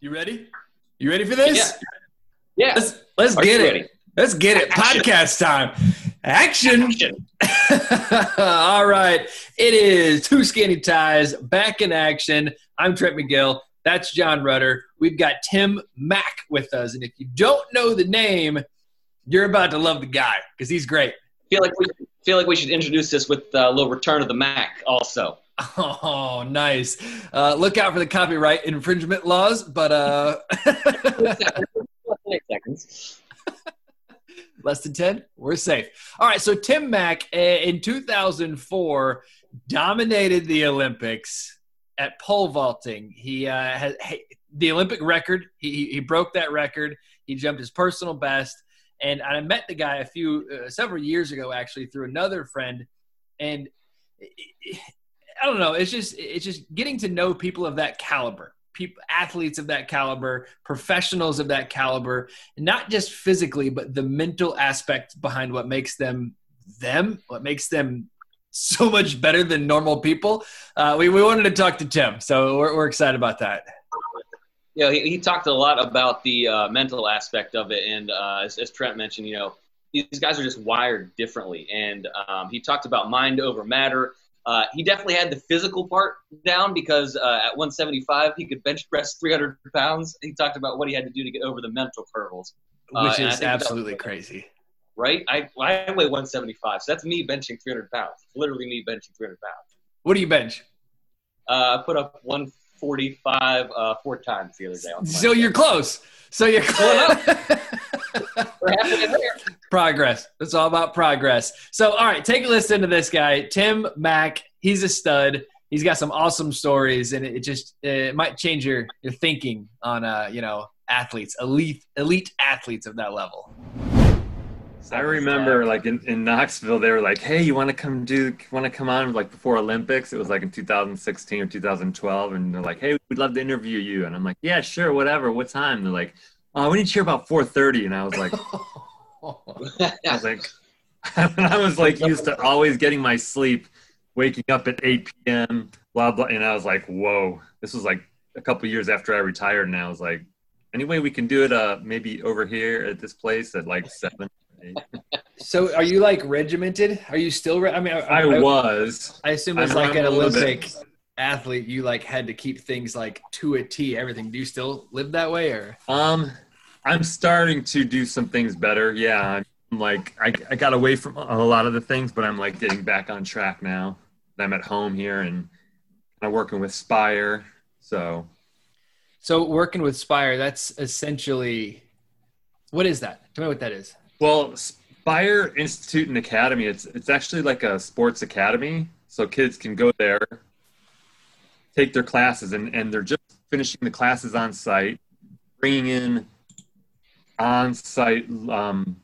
You ready? You ready for this? Yeah. Yeah. Let's let's get it. ready? Let's get it. Action. Podcast time. Action. Action. All right. It is two skinny ties back in action. I'm Trent McGill. That's John Rudder. We've got Tim Mack with us. And if you don't know the name, you're about to love the guy because he's great. Feel like we feel like we should introduce this with uh, a little Return of the Mac also. Oh, nice. Uh, look out for the copyright infringement laws, but uh, less than 10 we're safe. All right so tim mack uh, in 2004 dominated the olympics at pole vaulting. He uh, had he- the olympic record he, he- he broke that record. He jumped his personal best. And i met the guy a few uh, several years ago actually through another friend. And i don't know it's just it's just getting to know people of that caliber people athletes of that caliber professionals of that caliber not just physically, but the mental aspect behind what makes them them, what makes them so much better than normal people. Uh, we, we wanted to talk to Tim, so we're, we're excited about that. Know, he, he talked a lot about the uh, mental aspect of it, and uh, as, as Trent mentioned, you know, these guys are just wired differently. And um, he talked about mind over matter. Uh, he definitely had the physical part down because uh, at 175 he could bench press 300 pounds. He talked about what he had to do to get over the mental hurdles. Uh, Which is absolutely crazy. right? I, I weigh 175, so that's me benching 300 pounds. Literally me benching 300 pounds. What do you bench? Uh, I put up 145 uh, four times the other day. So you're close. So you're close. We're halfway there. progress. It's all about progress. So, all right, take a listen to this guy, Tim Mack. He's a stud. He's got some awesome stories, and it just it might change your your thinking on uh you know athletes, elite elite athletes of that level. I remember like in, in Knoxville, they were like, "Hey, you want to come do? Want to come on like before Olympics?" It was like in 2016 or 2012, and they're like, "Hey, we'd love to interview you." And I'm like, "Yeah, sure, whatever. What time?" They're like, "Oh, we need to hear about 4:30." And I was like, I was like, I was like used to always getting my sleep, waking up at 8 p.m. Blah blah, and I was like, "Whoa!" This was like a couple years after I retired, and I was like, "Any way we can do it. Uh, maybe over here at this place at like seven. Eight." so, are you like regimented? Are you still? Re- I mean, I was. I assume as like an running a little bit. Olympic athlete, you like had to keep things like to a T. Everything. Do you still live that way, or? Um, I'm starting to do some things better. Yeah, I'm like I, I got away from a lot of the things, but I'm like getting back on track now. I'm at home here and I'm working with Spire. So So working with Spire, that's essentially what is that? Tell me what that is. Well, Spire Institute and Academy, it's it's actually like a sports academy. So kids can go there, take their classes, and, and they're just finishing the classes on site, bringing in on site um,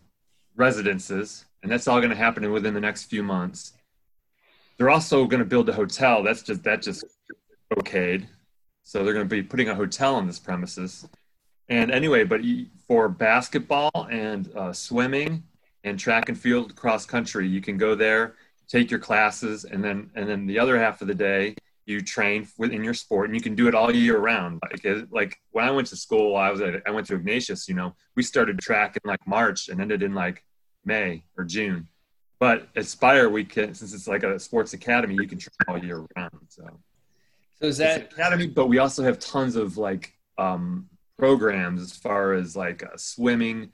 residences, and that's all going to happen within the next few months. They're also going to build a hotel. That's just that just okayed. So they're going to be putting a hotel on this premises. And anyway, but for basketball and uh, swimming and track and field cross country, you can go there, take your classes, and then and then the other half of the day you train within your sport, and you can do it all year round. Like like when I went to school, I was at I went to Ignatius. You know, we started track in like March and ended in like May or June. But at Spire, we can since it's like a sports academy, you can train all year round. So So is that academy, but we also have tons of like um, programs as far as like uh, swimming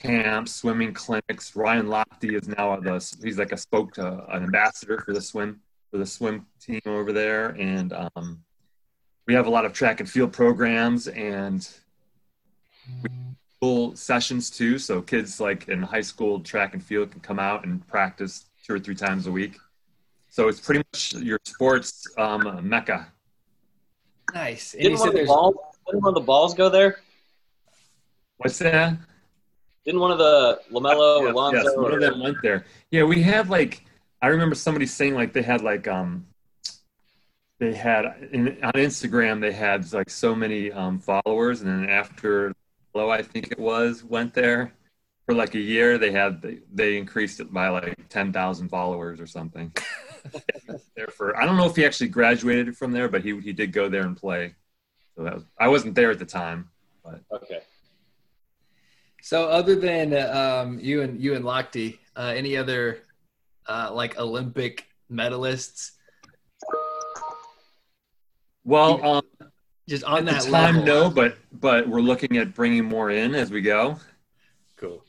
camps, swimming clinics. Ryan Lochte is now the he's like a spoke to an ambassador for the swim for the swim team over there, and um, we have a lot of track and field programs and full sessions too. So kids like in high school track and field can come out and practice two or three times a week. So it's pretty much your sports um, mecca. nice? And you Didn't said one, of there's balls, didn't one of the balls go there? What's that? Didn't one of the Lamelo or Yes, Lonzo? yes, one or, of them went there. Yeah, we have like I remember somebody saying like they had like um they had in, on Instagram they had like so many um, followers, and then after Low I think it was went there for like a year, they had they, they increased it by like ten thousand followers or something. there for I don't know if he actually graduated from there, but he he did go there and play. So So that was, I wasn't there at the time, but Okay. So other than uh, um, you and you and Lochte, uh, any other uh, like Olympic medalists? well, um, Just on at that the time, level? no, but but we're looking at bringing more in as we go. Cool.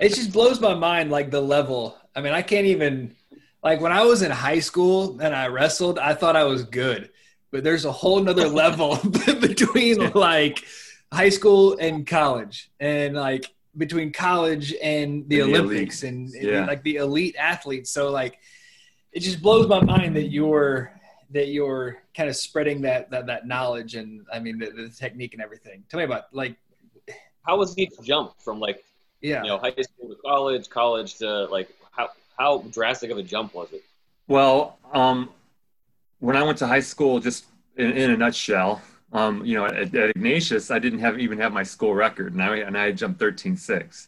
It just blows my mind, like the level. I mean, I can't even like when I was in high school and I wrestled, I thought I was good, but there's a whole nother level between Yeah. like high school and college, and like between college and the And the Olympics and, and, Yeah. like the elite athletes. So like, it just blows my mind that you're that you're kind of spreading that that, that knowledge and I mean the, the technique and everything. Tell me about like How was each jump from like yeah. you know high school to college, college to like how how drastic of a jump was it? Well, um, when I went to high school, just in, in a nutshell, um, you know, at, at Ignatius, I didn't have even have my school record, and I and I jumped 13.6,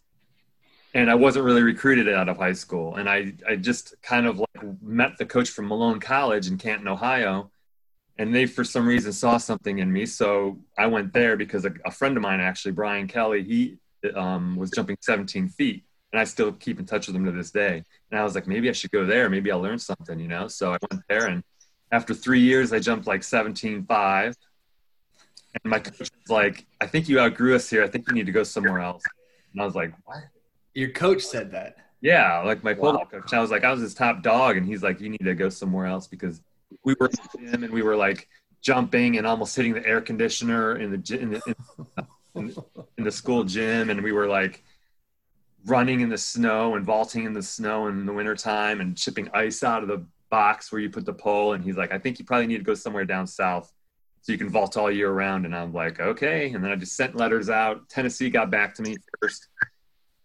and I wasn't really recruited out of high school, and I I just kind of like met the coach from Malone College in Canton, Ohio, and they for some reason saw something in me, so I went there because a, a friend of mine actually, Brian Kelly, he um, was jumping 17 feet, and I still keep in touch with him to this day. And I was like, maybe I should go there. Maybe I'll learn something, you know? So I went there and after three years, I jumped like 17.5. And my coach was like, I think you outgrew us here. I think you need to go somewhere else. And I was like, what? Your coach said that. Yeah, like my pole Wow. vault coach. I was like, I was his top dog. And he's like, you need to go somewhere else because we were in the gym and we were like jumping and almost hitting the air conditioner in the, gy- in the, in, in, in the school gym. And we were like, running in the snow and vaulting in the snow in the wintertime and chipping ice out of the box where you put the pole. And he's like, I think you probably need to go somewhere down south so you can vault all year round. And I'm like, okay. And then I just sent letters out. Tennessee got back to me first.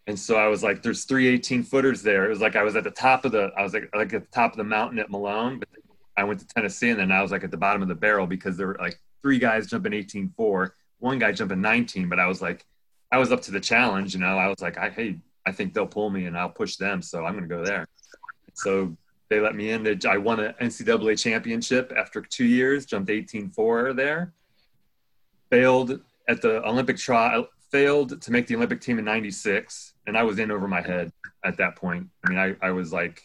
And so I was like, there's three 18 footers there. It was like I was at the top of the, I was like, like at the top of the mountain at Malone, but I went to Tennessee and then I was like at the bottom of the barrel because there were like three guys jumping 18.4, one guy jumping 19, but I was like, I was up to the challenge, you know. I was like, I hey, I think they'll pull me and I'll push them, so I'm going to go there. So they let me in. They- I won an NCAA championship after two years. Jumped 18.4 there. Failed at the Olympic trial. Failed to make the Olympic team in '96, and I was in over my head at that point. I mean, I, I was like,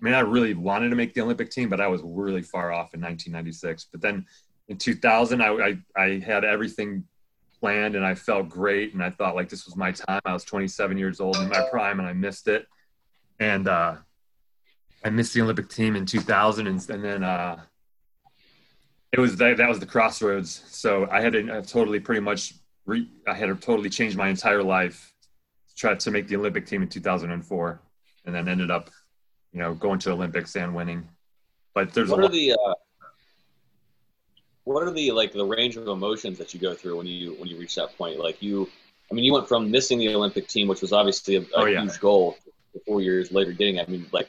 I mean, I really wanted to make the Olympic team, but I was really far off in 1996. But then in 2000, I, I, I had everything planned and I felt great. And I thought like this was my time. I was 27 years old in my prime and I missed it. And uh, I missed the Olympic team in 2000. And, and then uh, it was that, that was the crossroads. So I had to totally pretty much, re, I had to totally change my entire life to try to make the Olympic team in 2004. And then ended up, you know, going to the Olympics and winning. But there's What a are the uh, what are the like the range of emotions that you go through when you when you reach that point? Like you, I mean, you went from missing the Olympic team, which was obviously a, a Oh, yeah. huge goal, four years later getting. I mean, like,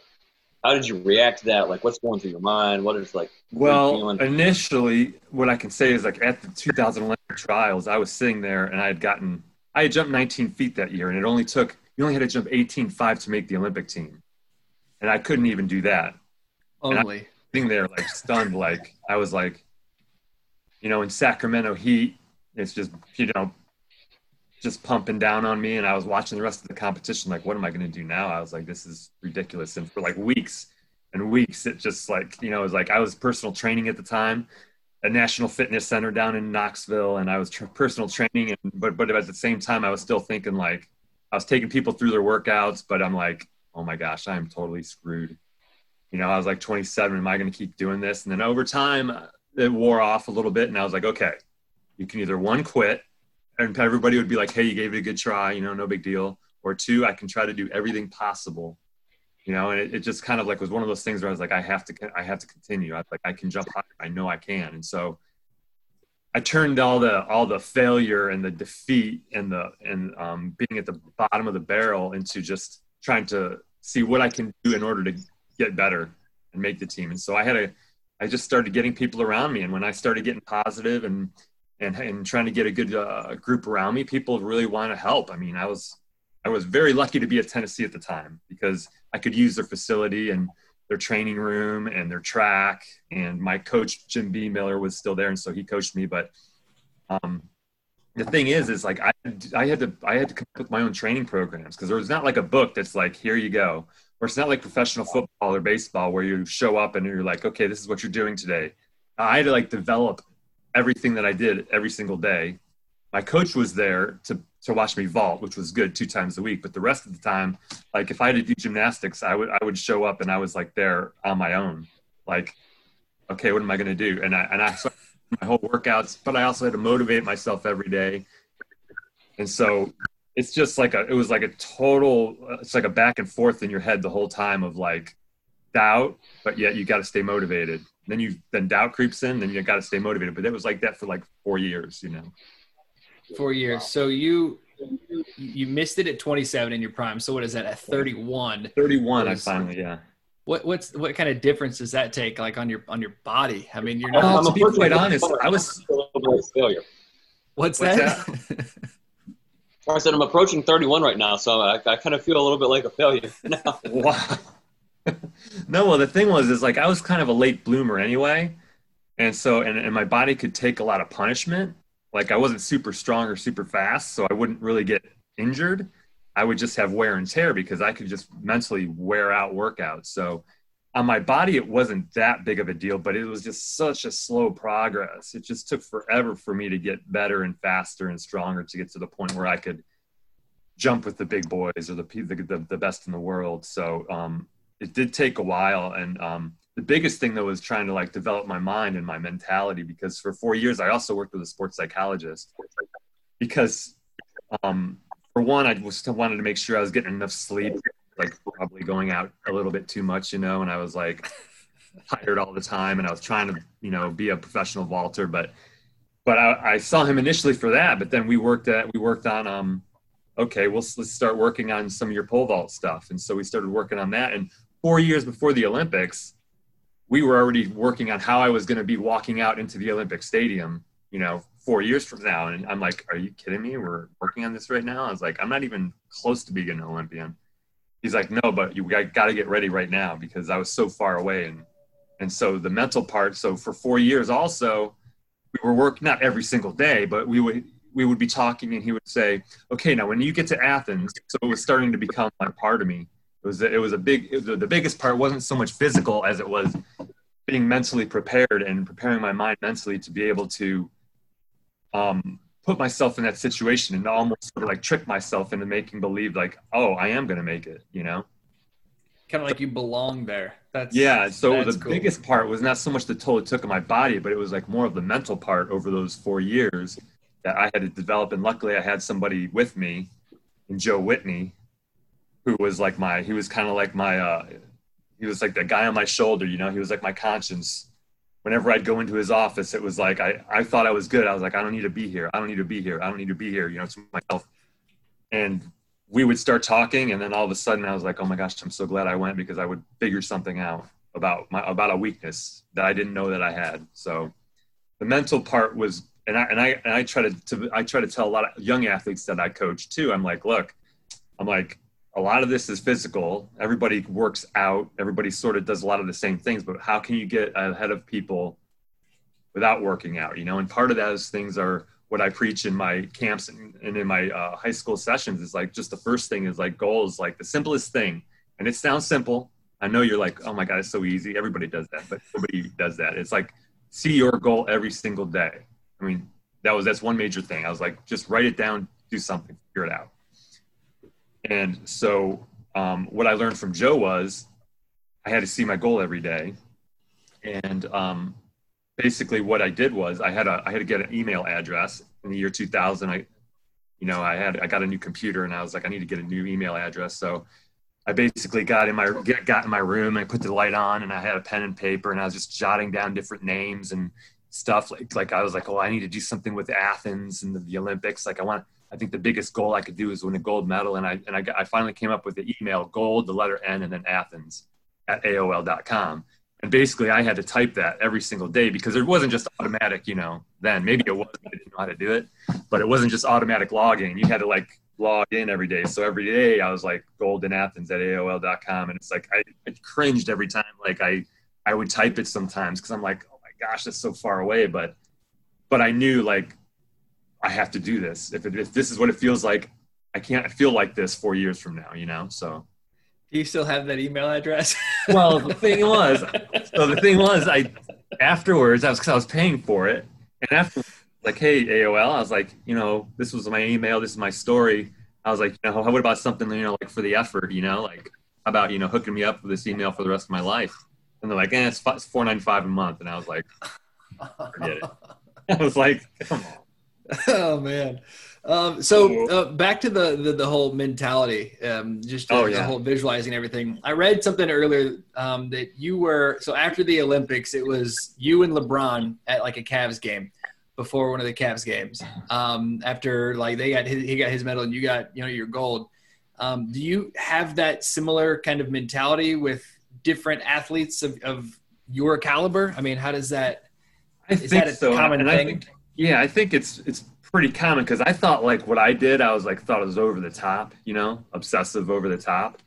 how did you react to that? Like, what's going through your mind? What is like? what are you Well, feeling? initially, what I can say is like at the 2011 trials, I was sitting there and I had gotten, I had jumped 19 feet that year, and it only took, you only had to jump 18.5 to make the Olympic team. And I couldn't even do that. Only. Sitting there, like stunned, like I was like, you know, in Sacramento heat, it's just, you know, just pumping down on me. And I was watching the rest of the competition, like, what am I going to do now? I was like, this is ridiculous. And for like weeks and weeks, it just like, you know, it was like I was personal training at the time, a national fitness center down in Knoxville, and I was personal training. And but but at the same time, I was still thinking like I was taking people through their workouts, but I'm like, oh my gosh, I am totally screwed. You know, I was like 27. Am I going to keep doing this? And then over time, uh, it wore off a little bit, and I was like, okay, you can either one quit, and everybody would be like, hey, you gave it a good try, you know, no big deal, or two, I can try to do everything possible you know and it, it just kind of like was one of those things where i was like i have to i have to continue. I like i can jump higher. I know i can. And so i turned all the all the failure and the defeat and the and um, being at the bottom of the barrel into just trying to see what i can do in order to get better and make the team. And so i had a i just started getting people around me. And when i started getting positive and and, and trying to get a good uh, group around me people really want to help i mean i was i was very lucky to be at tennessee at the time because I could use their facility and their training room and their track. And my coach, Jim Bemiller, was still there. And so he coached me. But um, the thing is, is like I, I had to I had to come up with my own training programs because there's not like a book that's like here you go, or it's not like professional football or baseball where you show up and you're like, okay, this is what you're doing today. I had to like develop everything that I did every single day. My coach was there to to watch me vault, which was good two times a week. But the rest of the time, like if I had to do gymnastics, I would I would show up and I was like there on my own, like, okay, what am I going to do? And I and I so my whole workouts, but I also had to motivate myself every day. And so it's just like a it was like a total it's like a back and forth in your head the whole time of like doubt, but yet you got to stay motivated. Then you then doubt creeps in, then you got to stay motivated. But it was like that for like four years, you know. Four years. So you you missed it at 27 in your prime. So what is that at 31? 31, I finally, yeah. What what's what kind of difference does that take, like on your on your body? I mean, you're not. To be quite honest, I was failure. What's, what's that? that? I said I'm approaching 31 right now, so I, I kind of feel a little bit like a failure now. wow. no, well, the thing was, is like I was kind of a late bloomer anyway, and so and, and my body could take a lot of punishment. Like I wasn't super strong or super fast, so I wouldn't really get injured. I would just have wear and tear because I could just mentally wear out workouts. So on my body, it wasn't that big of a deal, but it was just such a slow progress. It just took forever for me to get better and faster and stronger to get to the point where I could jump with the big boys or the the, the best in the world. So um, it did take a while, and um, the biggest thing though was trying to like develop my mind and my mentality because for four years I also worked with a sports psychologist because um, for one, I was wanted to make sure I was getting enough sleep, like probably going out a little bit too much, you know, and I was like tired all the time and I was trying to, you know, be a professional vaulter, but, but I, I saw him initially for that, but then we worked at, we worked on, um, okay, well, let's start working on some of your pole vault stuff. And so we started working on that. And four years before the Olympics, we were already working on how I was going to be walking out into the Olympic Stadium, you know, four years from now. And I'm like, are you kidding me? We're working on this right now. I was like, I'm not even close to being an Olympian. He's like, no, but you got to get ready right now because I was so far away. And, and so the mental part. So for four years also, we were working not every single day, but we would, we would be talking and he would say, okay, now when you get to Athens, so it was starting to become a part of me. It was, it was a big, was, the biggest part wasn't so much physical as it was being mentally prepared and preparing my mind mentally to be able to um, put myself in that situation and almost sort of like trick myself into making believe like, oh, I am going to make it, you know? Kind of like you belong there. That's yeah. So that's the cool. biggest part was not so much the toll it took on my body, but it was like more of the mental part over those four years that I had to develop. And luckily, I had somebody with me, in Joe Whitney, who was like my he was kind of like my uh, he was like the guy on my shoulder. You know, he was like my conscience whenever I'd go into his office, it was like I, I thought I was good. I was like, I don't need to be here. I don't need to be here. I don't need to be here, you know, to myself. And we would start talking, and then all of a sudden I was like, oh my gosh, I'm so glad I went because I would figure something out about my about a weakness that I didn't know that I had. So the mental part was and I and I and I try to, to I try to tell a lot of young athletes that I coach too. I'm like, look, I'm like, a lot of this is physical. Everybody works out. Everybody sort of does a lot of the same things, but how can you get ahead of people without working out? You know, and part of those things are what I preach in my camps and, in my uh, high school sessions is like just the first thing is like goals, like the simplest thing. And it sounds simple. I know you're like, oh my God, it's so easy. Everybody does that, but nobody does that. It's like see your goal every single day. I mean, that was that's one major thing. I was like, just write it down, do something, figure it out. And so um, what I learned from Joe was I had to see my goal every day. And um, basically what I did was I had a, I had to get an email address in the year 2000. I, you know, I had, I got a new computer and I was like, I need to get a new email address. So I basically got in my, get, got in my room and I put the light on and I had a pen and paper and I was just jotting down different names and stuff. Like, like I was like, oh, I need to do something with Athens and the, the Olympics. Like I want, I think the biggest goal I could do is win a gold medal. And I, and I, I finally came up with the email gold, the letter N, and then Athens at AOL.com. And basically, I had to type that every single day because it wasn't just automatic, you know, then maybe it was, I didn't know how to do it, but it wasn't just automatic logging. You had to like log in every day. So every day I was like golden Athens at AOL.com. And it's like, I, I cringed every time. Like I, I would type it sometimes because I'm like, oh my gosh, that's so far away. But, but I knew like I have to do this. If, it, if this is what it feels like, I can't feel like this four years from now, you know? So. Do you still have that email address? well, the thing was, so the thing was, I, afterwards, I was, cause I was paying for it. And after like, Hey, AOL, I was like, you know, this was my email. This is my story. I was like, you know, what about something, you know, like for the effort, you know, like how about, you know, hooking me up with this email for the rest of my life? And they're like, eh, it's, it's four ninety five a month. And I was like, forget it. I was like, come on. Oh man. Um, so uh, back to the, the, the whole mentality, um, just oh, yeah. the whole visualizing everything. I read something earlier um, that you were so after the Olympics, it was you and LeBron at like a Cavs game before one of the Cavs games. Um, after like they got his, he got his medal and you got you know your gold. Um, do you have that similar kind of mentality with different athletes of, of your caliber? I mean, how does that? I is that a so. common and thing? Yeah, I think it's it's pretty common because I thought like what I did, I was like thought it was over the top, you know, obsessive over the top.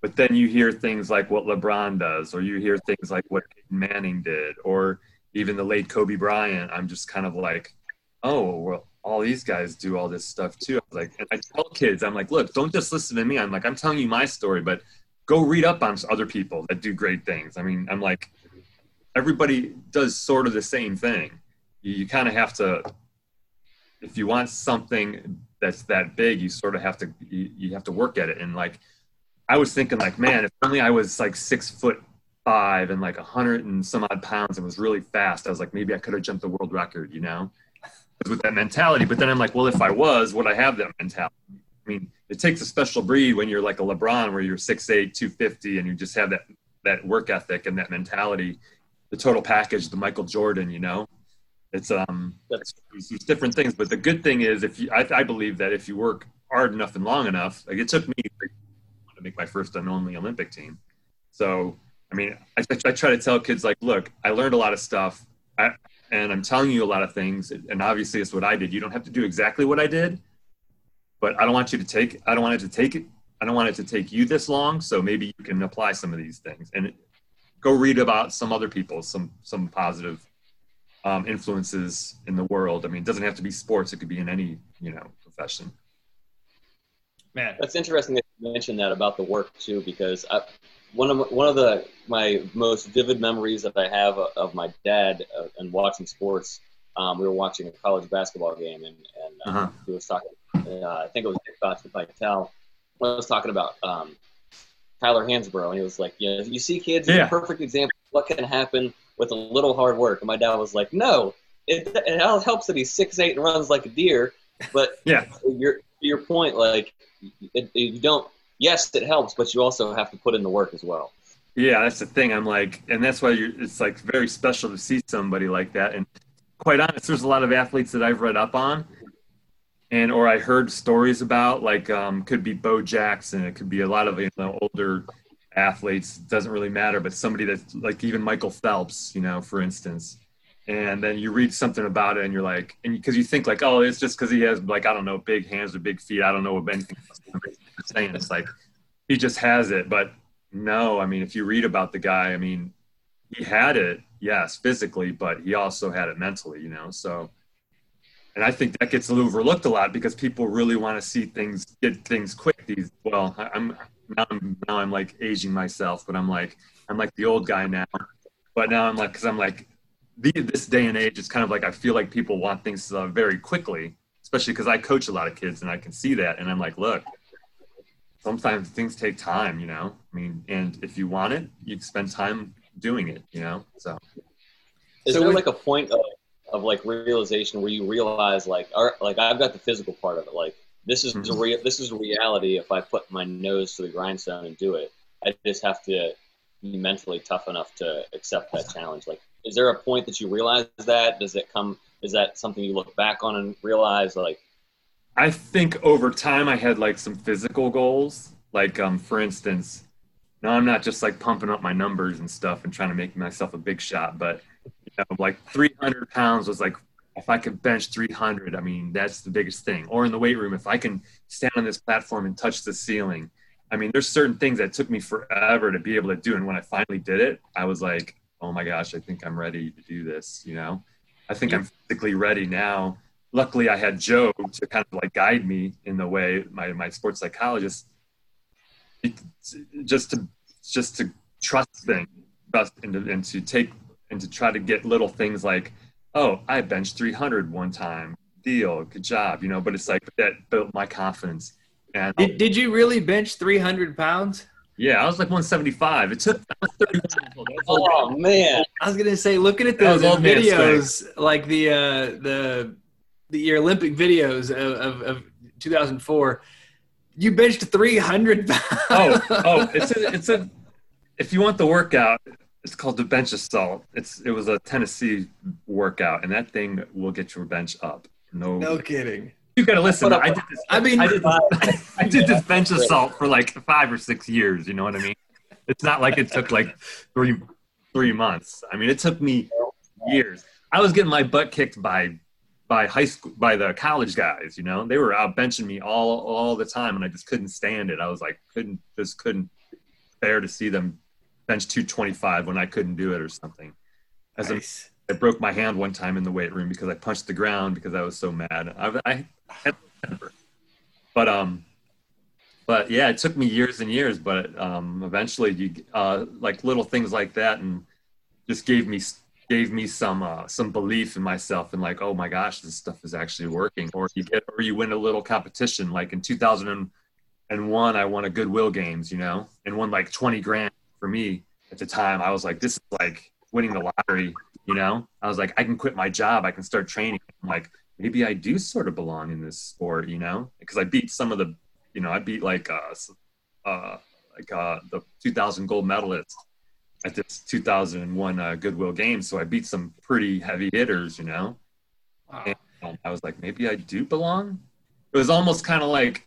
But then you hear things like what LeBron does, or you hear things like what Manning did, or even the late Kobe Bryant. I'm just kind of like, oh, well, all these guys do all this stuff too. I like, and I tell kids, I'm like, look, don't just listen to me. I'm like, I'm telling you my story, but go read up on other people that do great things. I mean, I'm like, everybody does sort of the same thing. You, you kind of have to, if you want something that's that big, you sort of have to, you, you have to work at it. And like, I was thinking like, man, if only I was like six foot five and like a hundred and some odd pounds and was really fast, I was like, maybe I could have jumped the world record, you know, with that mentality. But then I'm like, well, if I was, would I have that mentality? I mean, it takes a special breed when you're like a LeBron, where you're 6'8", 250, and you just have that that work ethic and that mentality the total package, the Michael Jordan, you know, it's um, it's, it's different things. But the good thing is, if you, I, I believe that if you work hard enough and long enough, like it took me to make my first and only Olympic team. So, I mean, I, I try to tell kids like, look, I learned a lot of stuff, I, and I'm telling you a lot of things, and obviously it's what I did. You don't have to do exactly what I did, but I don't want you to take. I don't want it to take it. I don't want it to take you this long. So maybe you can apply some of these things. And go read about some other people, some some positive um, influences in the world. I mean, it doesn't have to be sports; it could be in any you know profession. Man, that's interesting that you mentioned that about the work too, because I, one of one of the my most vivid memories that I have of my dad uh, and watching sports. Um, we were watching a college basketball game, and, and uh, uh-huh. he was talking. Uh, I think it was Dick Fox, if I tell. I was talking about um, Tyler Hansbrough, and he was like, "Yeah, you see, kids, yeah. a perfect example of what can happen with a little hard work." And my dad was like, "No, it, it helps that he's six eight and runs like a deer, but yeah, your your point, like, it, you don't. Yes, it helps, but you also have to put in the work as well." Yeah, that's the thing. I'm like, and that's why it's like very special to see somebody like that. And quite honest, there's a lot of athletes that I've read up on and or I heard stories about like um, could be Bo Jackson, it could be a lot of you know older athletes. Doesn't really matter, but somebody that's like even Michael Phelps, you know, for instance. And then you read something about it, and you're like, and because you think like, oh, it's just because he has like I don't know, big hands or big feet. I don't know what anything saying. It's like he just has it, but no, I mean, if you read about the guy, I mean, he had it, yes, physically, but he also had it mentally, you know. So and I think that gets overlooked a lot because people really want to see things get things quick. These well, I'm now I'm now I'm like aging myself, but I'm like I'm like the old guy now. But now I'm like because I'm like the, this day and age, it's kind of like I feel like people want things uh, very quickly, especially because I coach a lot of kids and I can see that, and I'm like, look, sometimes things take time, you know. I mean, and if you want it, you spend time doing it, you know. So, is so there like a point of of like realization where you realize like our, like I've got the physical part of it like this is mm-hmm. real this is reality if I put my nose to the grindstone and do it. I just have to be mentally tough enough to accept that challenge. Like is there a point that you realize that? Does it come is that something you look back on and realize like? I think over time I had like some physical goals. Like um for instance no I'm not just like pumping up my numbers and stuff and trying to make myself a big shot but you know, like 300 pounds was like if I could bench 300, I mean, that's the biggest thing. Or in the weight room, if I can stand on this platform and touch the ceiling. I mean, there's certain things that took me forever to be able to do. And when I finally did it, I was like, oh my gosh, I think I'm ready to do this. You know, I think I'm physically ready now. luckily I had Joe to kind of like guide me in the way my my sports psychologist just to just to trust things and to, and to take and to try to get little things like oh I benched 300 one time deal good job you know but it's like that built my confidence and did, did you really bench 300 pounds yeah, I was like 175. It took. I was oh man! I was gonna say, looking at those the videos, like the uh, the the your Olympic videos of, of, of 2004, you benched 300 pounds. Oh, oh, it's a, it's a. If you want the workout, it's called the bench assault. It's it was a Tennessee workout, and that thing will get your bench up. No, no kidding. You gotta listen. Uh, I did this. I mean, I did, this, uh, I did this bench assault for like five or six years. You know what I mean? It's not like it took like three three months. I mean, it took me years. I was getting my butt kicked by by high school by the college guys. You know, they were out benching me all all the time, and I just couldn't stand it. I was like, couldn't just couldn't bear to see them bench 225 when I couldn't do it or something. As nice. I broke my hand one time in the weight room because I punched the ground because I was so mad. I, I had temper. But um, but yeah, it took me years and years, but um, eventually you uh, like little things like that, and just gave me gave me some uh, some belief in myself and like, oh my gosh, this stuff is actually working. Or you get or you win a little competition. Like in 2001, I won a Goodwill Games, you know, and won like 20 grand for me at the time. I was like, this is like winning the lottery, you know. I was like, I can quit my job, I can start training. I'm like, maybe I do sort of belong in this sport, you know, because I beat some of the, you know, I beat like uh, uh like uh the 2000 gold medalist at this 2001 uh, Goodwill Games, so I beat some pretty heavy hitters, you know. Wow. And um, I was like, maybe I do belong. It was almost kind of like,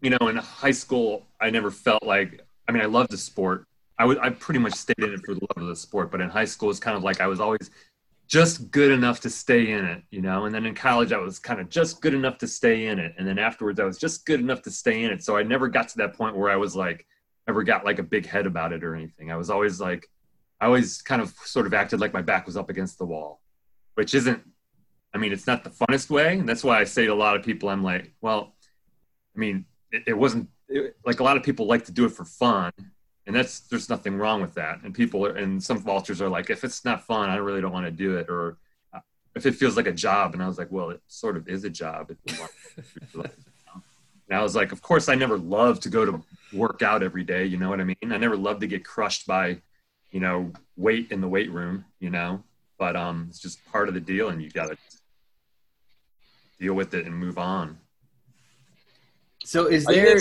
you know, in high school, I never felt like. I mean, I loved the sport. I pretty much stayed in it for the love of the sport. But in high school, it's kind of like I was always just good enough to stay in it, you know. And then in college, I was kind of just good enough to stay in it. And then afterwards, I was just good enough to stay in it. So I never got to that point where I was like, ever got like a big head about it or anything. I was always like, I always kind of sort of acted like my back was up against the wall, which isn't, I mean, it's not the funnest way. And that's why I say to a lot of people, I'm like, well, I mean, it, it wasn't it, like a lot of people like to do it for fun. And that's, there's nothing wrong with that. And people are, and some vaulters are like, if it's not fun, I really don't want to do it. Or uh, if it feels like a job. And I was like, well, it sort of is a job. And I was like, of course, I never loved to go to work out every day. You know what I mean? I never loved to get crushed by, you know, weight in the weight room, you know, but um, it's just part of the deal and you got to deal with it and move on. So is there,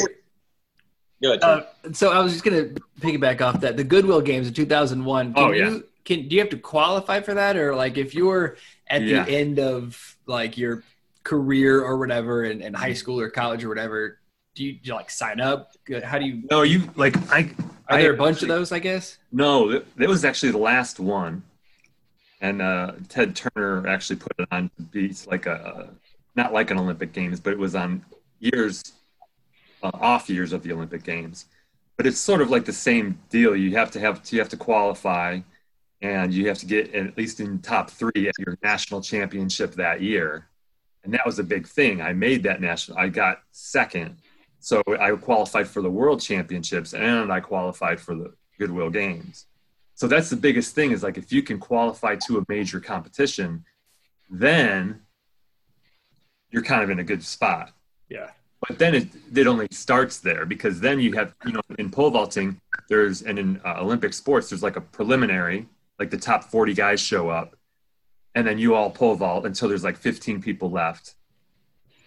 uh, so I was just going to piggyback off that the Goodwill games in 2001. Can oh, yeah. You, can, do you have to qualify for that? Or like if you're at yeah. the end of like your career or whatever in, in high school or college or whatever do you, do you, like sign up how do you no you like i are I, there a bunch actually, of those i guess no it, it, was actually the last one and uh, ted turner actually put it on beats like a not like an olympic games but it was on years uh, off years of the olympic games but it's sort of like the same deal you have to have you have to qualify and you have to get at least in top three at your national championship that year and that was a big thing. I made that national. I got second, so I qualified for the World Championships, and I qualified for the Goodwill Games. So that's the biggest thing is like if you can qualify to a major competition, then you're kind of in a good spot. Yeah. But then it, it only starts there because then you have, you know, in pole vaulting, there's, and in uh, Olympic sports, there's like a preliminary, like the top 40 guys show up and then you all pole vault until there's like 15 people left.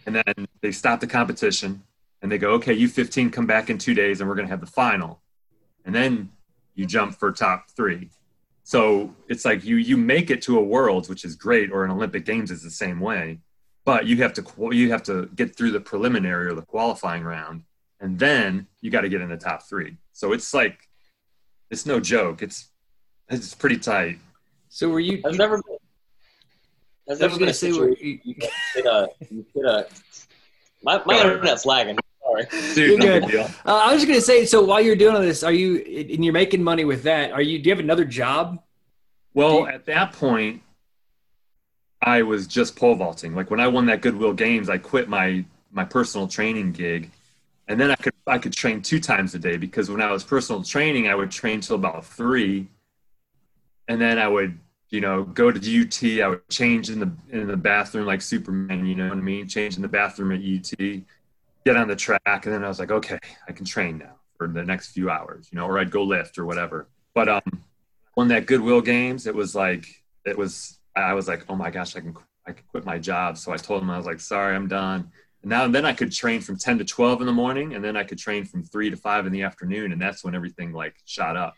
And then they stop the competition and they go, okay, you 15 come back in two days and we're going to have the final. And then you jump for top three. So it's like you you make it to a worlds, which is great, or an Olympic Games is the same way, but you have to you have to get through the preliminary or the qualifying round, and then you got to get in the top three. So it's like it's no joke. It's it's pretty tight. So were you? I've never been, that's I was going to say you, you, could, uh, you could, uh, my, my internet's lagging. Sorry. Dude, you're good. Uh, I was just going to say, so while you're doing all this, are you, and you're making money with that, are you, do you have another job? Well, you, at that point, I was just pole vaulting. Like when I won that Goodwill Games, I quit my my personal training gig, and then I could I could train two times a day because when I was personal training, I would train till about three, and then I would you know go to UT. I would change in the in the bathroom like Superman. You know what I mean? Change in the bathroom at UT, get on the track, and then I was like, okay, I can train now for the next few hours. You know, or I'd go lift or whatever. But um, won that Goodwill Games, it was like it was. I was like, oh my gosh, I can I can quit my job. So I told him I was like, sorry, I'm done. And now and then I could train from 10 to 12 in the morning, and then I could train from three to five in the afternoon, and that's when everything like shot up.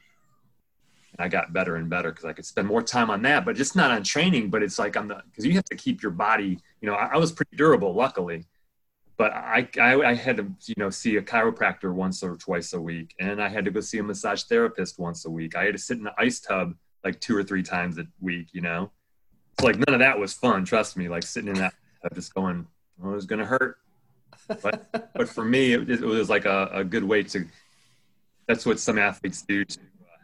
And I got better and better because I could spend more time on that, but just not on training. But it's like on the because you have to keep your body. You know, I, I was pretty durable, luckily, but I, I, I had to you know see a chiropractor once or twice a week, and I had to go see a massage therapist once a week. I had to sit in the ice tub like two or three times a week. You know, like none of that was fun. Trust me, like sitting in that just going, oh, it was going to hurt. But but for me, it, it was like a, a good way to. That's what some athletes do to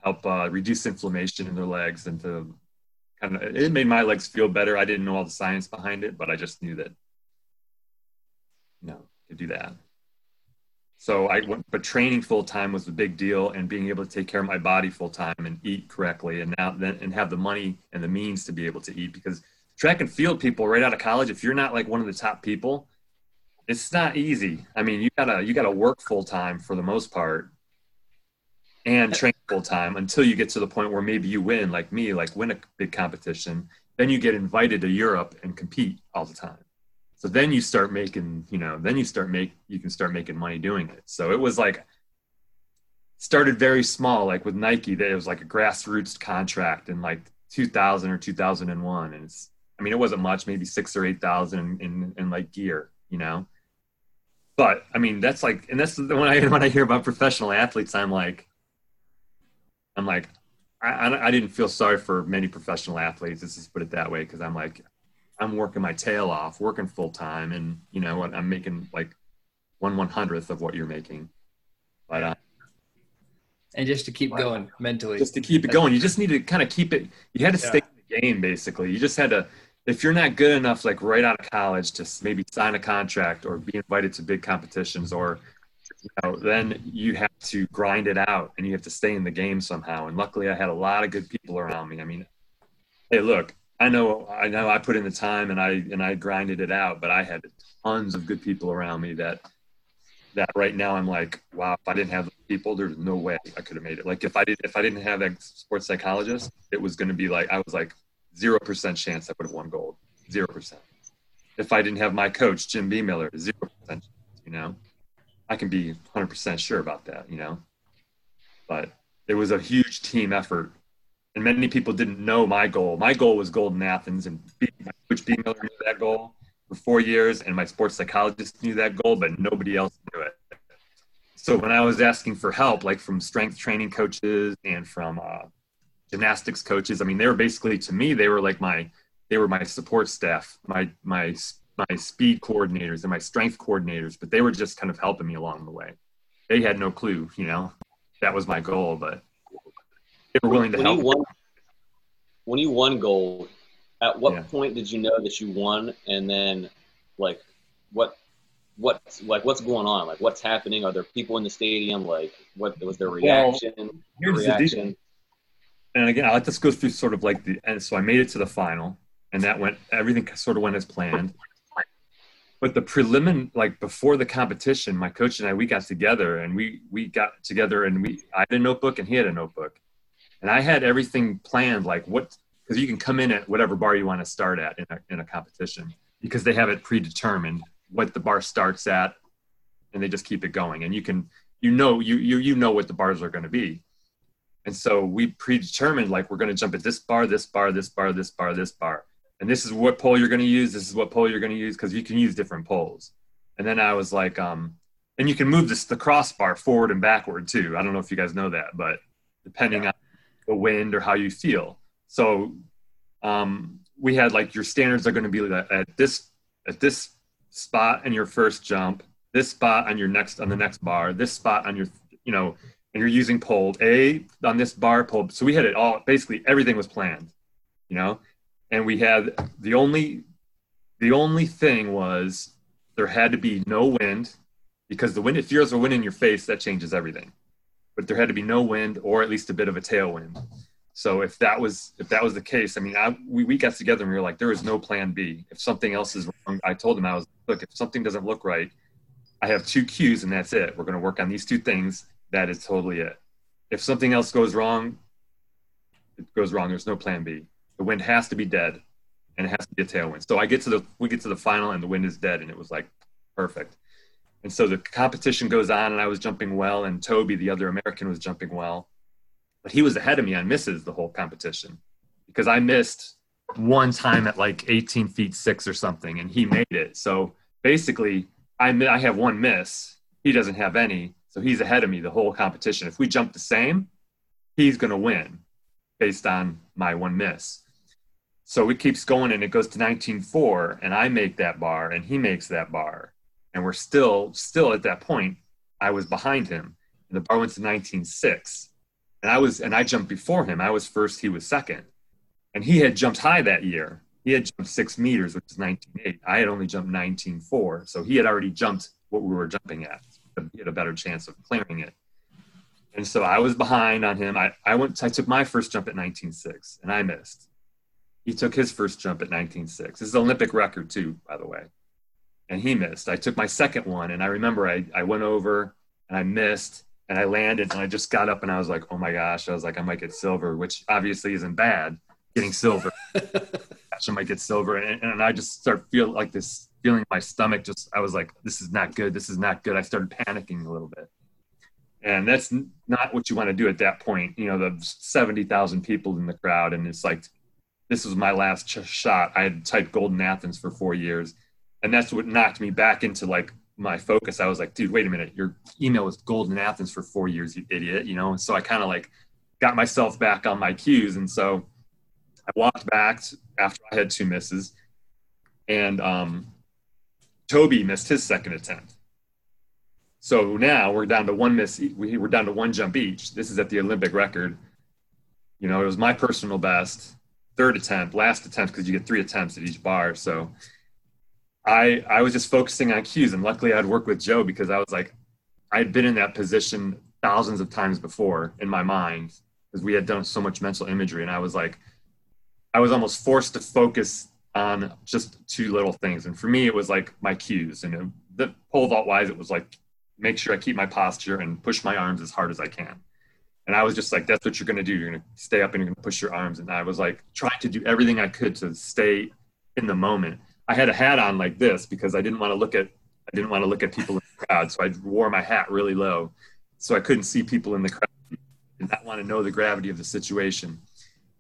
help uh, reduce inflammation in their legs and to kind of. It made my legs feel better. I didn't know all the science behind it, but I just knew that you know, to do that. So I went, but training full time was a big deal, and being able to take care of my body full time and eat correctly, and now then and have the money and the means to be able to eat. Because track and field people right out of college, if you're not like one of the top people, it's not easy. I mean, you gotta you gotta work full time for the most part, and train full time until you get to the point where maybe you win, like me, like win a big competition. Then you get invited to Europe and compete all the time so then you start making you know then you start make you can start making money doing it so it was like started very small like with nike that it was like a grassroots contract in like 2000 or 2001 and it's i mean it wasn't much maybe six or eight thousand in, in like gear you know but i mean that's like and that's when i when i hear about professional athletes i'm like i'm like I, I didn't feel sorry for many professional athletes. Let's just put it that way, because I'm like, I'm working my tail off, working full time, and you know what I'm making like one one hundredth of what you're making. But uh, and just to keep going mentally, just to keep it going, you just need to kind of keep it. You had to stay yeah. in the game, basically. You just had to. If you're not good enough, like right out of college, to maybe sign a contract or be invited to big competitions, or you know, then you have to grind it out and you have to stay in the game somehow. And luckily, I had a lot of good people around me. I mean, hey, look, I know, I know, I put in the time and I and I grinded it out, but I had tons of good people around me that that right now I'm like, wow, if I didn't have people, there's no way I could have made it. Like if I did, if I didn't have that sports psychologist, it was going to be like I was like zero percent chance I would have won gold, zero percent. If I didn't have my coach Jim Bemiller, zero percent. You know, I can be 100 percent sure about that. You know, but it was a huge team effort and many people didn't know my goal. My goal was gold in Athens, and my coach Bemiller knew that goal for four years, and my sports psychologist knew that goal, but nobody else knew it. So when I was asking for help, like from strength training coaches and from uh, gymnastics coaches, I mean, they were basically to me, they were like my, they were my support staff, my my my speed coordinators and my strength coordinators, but they were just kind of helping me along the way. They had no clue, you know, that was my goal, but they were willing to when help. You won, when you won gold, at what yeah. point did you know that you won? And then, like, what, what, like, what's going on? Like, what's happening? Are there people in the stadium? Like, what was their reaction? Well, here's reaction? the deal. And again, I like to go through sort of like the, and so I made it to the final, and that went, everything sort of went as planned. But the prelimin, like before the competition, my coach and I, we got together and we we got together and we I had a notebook and he had a notebook, and I had everything planned, like what, because you can come in at whatever bar you want to start at in a, in a competition because they have it predetermined what the bar starts at and they just keep it going. And you can, you know, you, you, you know what the bars are going to be. And so we predetermined, like, we're going to jump at this bar, this bar, this bar, this bar, this bar. And this is what pole you're going to use. This is what pole you're going to use because you can use different poles. And then I was like, um, and you can move this the crossbar forward and backward too. I don't know if you guys know that, but depending yeah. on the wind or how you feel. So um, we had like your standards are going to be like at this at this spot in your first jump, this spot on your next on the next bar, this spot on your you know, and you're using pole A on this bar pole. So we had it all basically everything was planned, you know, and we had the only the only thing was there had to be no wind because the wind if you're a wind in your face that changes everything but there had to be no wind or at least a bit of a tailwind. So if that was if that was the case i mean I, we, we got together and we were like there is no plan b. If something else is wrong i told him i was look if something doesn't look right i have two cues and that's it. We're going to work on these two things. That is totally it. If something else goes wrong it goes wrong. There's no plan b. The wind has to be dead and it has to be a tailwind. So I get to the we get to the final and the wind is dead and it was like perfect. And so the competition goes on and I was jumping well and Toby, the other American, was jumping well. But he was ahead of me on misses the whole competition because I missed one time at like 18 feet six or something and he made it. So basically I, I have one miss. He doesn't have any. So he's ahead of me the whole competition. If we jump the same, he's going to win based on my one miss. So it keeps going and it goes to 19.4 and I make that bar and he makes that bar. And we're still, still at that point, I was behind him and the bar went to 19.6 and I was, and I jumped before him. I was first, he was second. And he had jumped high that year. He had jumped six meters, which is 19.8. I had only jumped 19.4. So he had already jumped what we were jumping at. He had a better chance of clearing it. And so I was behind on him. I, I went, I took my first jump at 19.6 and I missed. He took his first jump at 19.6. This is Olympic record too, by the way. And he missed. I took my second one and I remember I, I went over and I missed and I landed and I just got up and I was like, oh my gosh, I was like, I might get silver, which obviously isn't bad getting silver. I might get silver. And, and I just start feel like this feeling my stomach just, I was like, this is not good. This is not good. I started panicking a little bit. And that's not what you want to do at that point. You know, the 70,000 people in the crowd. And it's like, this was my last ch- shot. I had typed Golden Athens for four years, and that's what knocked me back into like my focus. I was like, dude, wait a minute, your email was Golden Athens for four years, you idiot, you know. And so I kind of like got myself back on my cues, and so I walked back after I had two misses, and um, Toby missed his second attempt. So now we're down to one miss. We're down to one jump each. This is at the Olympic record. You know, it was my personal best third attempt, last attempt, because you get three attempts at each bar. So I I was just focusing on cues, and luckily I'd work with Joe because I was like, I'd been in that position thousands of times before in my mind because we had done so much mental imagery, and I was like, I was almost forced to focus on just two little things, and for me it was like my cues, and it, the pole vault wise, it was like make sure I keep my posture and push my arms as hard as I can. And I was just like, that's what you're going to do. You're going to stay up and you're going to push your arms. And I was like trying to do everything I could to stay in the moment. I had a hat on like this because I didn't want to look at I didn't want to look at people in the crowd. So I wore my hat really low so I couldn't see people in the crowd. Did not want to know the gravity of the situation.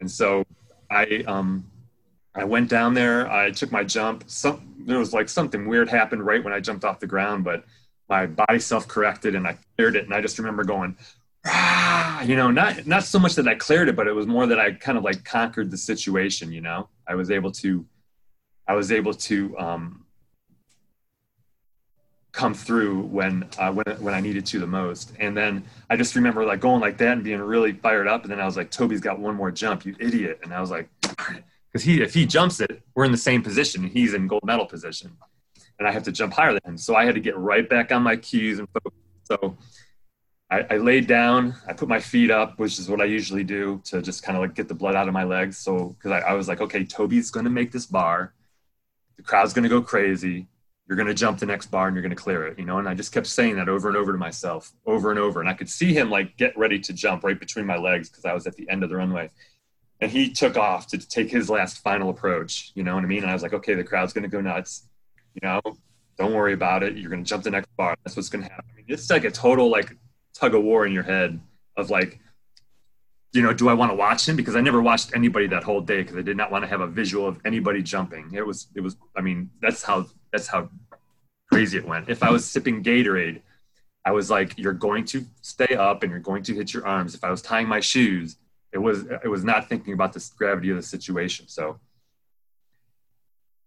And so I um I went down there, I took my jump. Some there was like something weird happened right when I jumped off the ground, but my body self-corrected and I cleared it. And I just remember going, ah, you know, not not so much that I cleared it, but it was more that I kind of like conquered the situation. You know, I was able to, I was able to um, come through when uh, when when I needed to the most. And then I just remember like going like that and being really fired up. And then I was like, Toby's got one more jump, you idiot! And I was like, because he if he jumps it, we're in the same position. He's in gold medal position, and I have to jump higher than him. So I had to get right back on my cues and focus. So I, laid down, I put my feet up, which is what I usually do to just kind of like get the blood out of my legs. So, because I, I, was like, okay, Toby's going to make this bar. The crowd's going to go crazy. You're going to jump the next bar and you're going to clear it, you know? And I just kept saying that over and over to myself, over and over. And I could see him like get ready to jump right between my legs because I was at the end of the runway. And he took off to take his last final approach, you know what I mean? And I was like, okay, the crowd's going to go nuts, you know? Don't worry about it. You're going to jump the next bar. That's what's going to happen. I mean, it's like a total like tug of war in your head of like, you know, do I want to watch him? Because I never watched anybody that whole day because I did not want to have a visual of anybody jumping. It was, it was, I mean, that's how, that's how crazy it went. If I was sipping Gatorade, I was like, you're going to stay up and you're going to hit your arms. If I was tying my shoes, it was, it was not thinking about the gravity of the situation. So,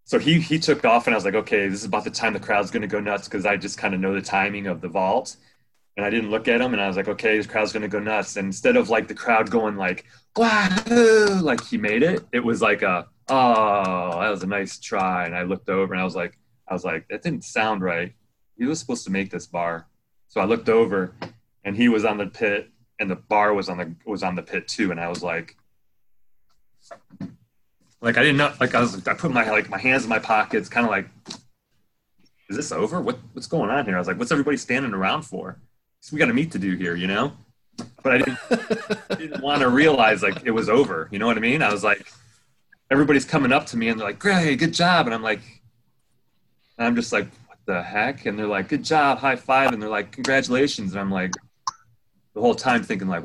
so he, he took off and I was like, okay, this is about the time the crowd's going to go nuts because I just kind of know the timing of the vault and I didn't look at him and I was like, okay, this crowd's gonna go nuts. And instead of like the crowd going like, like he made it, it was like a oh, that was a nice try. And I looked over and I was like, I was like, that didn't sound right. He was supposed to make this bar. So I looked over and he was on the pit and the bar was on the was on the pit too. And I was like, like I didn't know like I was I put my like my hands in my pockets, kind of like, is this over? What what's going on here? I was like, what's everybody standing around for? We got a meet to do here, you know? But I didn't, didn't want to realize like it was over. You know what I mean? I was like, everybody's coming up to me and they're like, "Great, good job," and I'm like, and I'm just like, "What the heck?" And they're like, "Good job, high five," and they're like, "Congratulations," and I'm like, the whole time thinking like,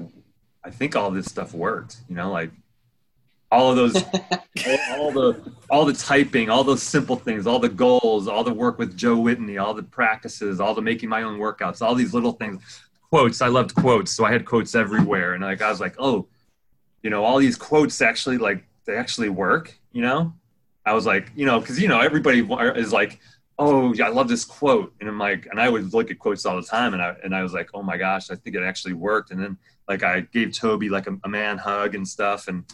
I think all this stuff worked. You know, like all of those, all, the all the typing, all those simple things, all the goals, all the work with Joe Whitney, all the practices, all the making my own workouts, all these little things. Quotes. I loved quotes, so I had quotes everywhere, and like I was like, oh, you know, all these quotes actually like they actually work, you know? I was like, you know, because, you know, everybody uh, is like, oh, yeah, I love this quote. And I'm like, and I would look at quotes all the time. And I, and I was like, oh my gosh, I think it actually worked. And then like I gave Toby like a, a man hug and stuff. And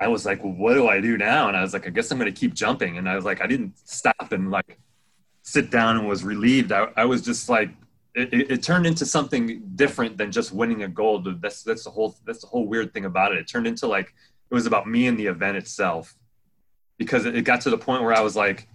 I was like, well, what do I do now? And I was like, I guess I'm going to keep jumping. And I was like, I didn't stop and like sit down and was relieved. I, I was just like, it, it, it, turned into something different than just winning a gold. That's that's the whole that's the whole weird thing about it. It turned into like it was about me and the event itself because it got to the point where I was like,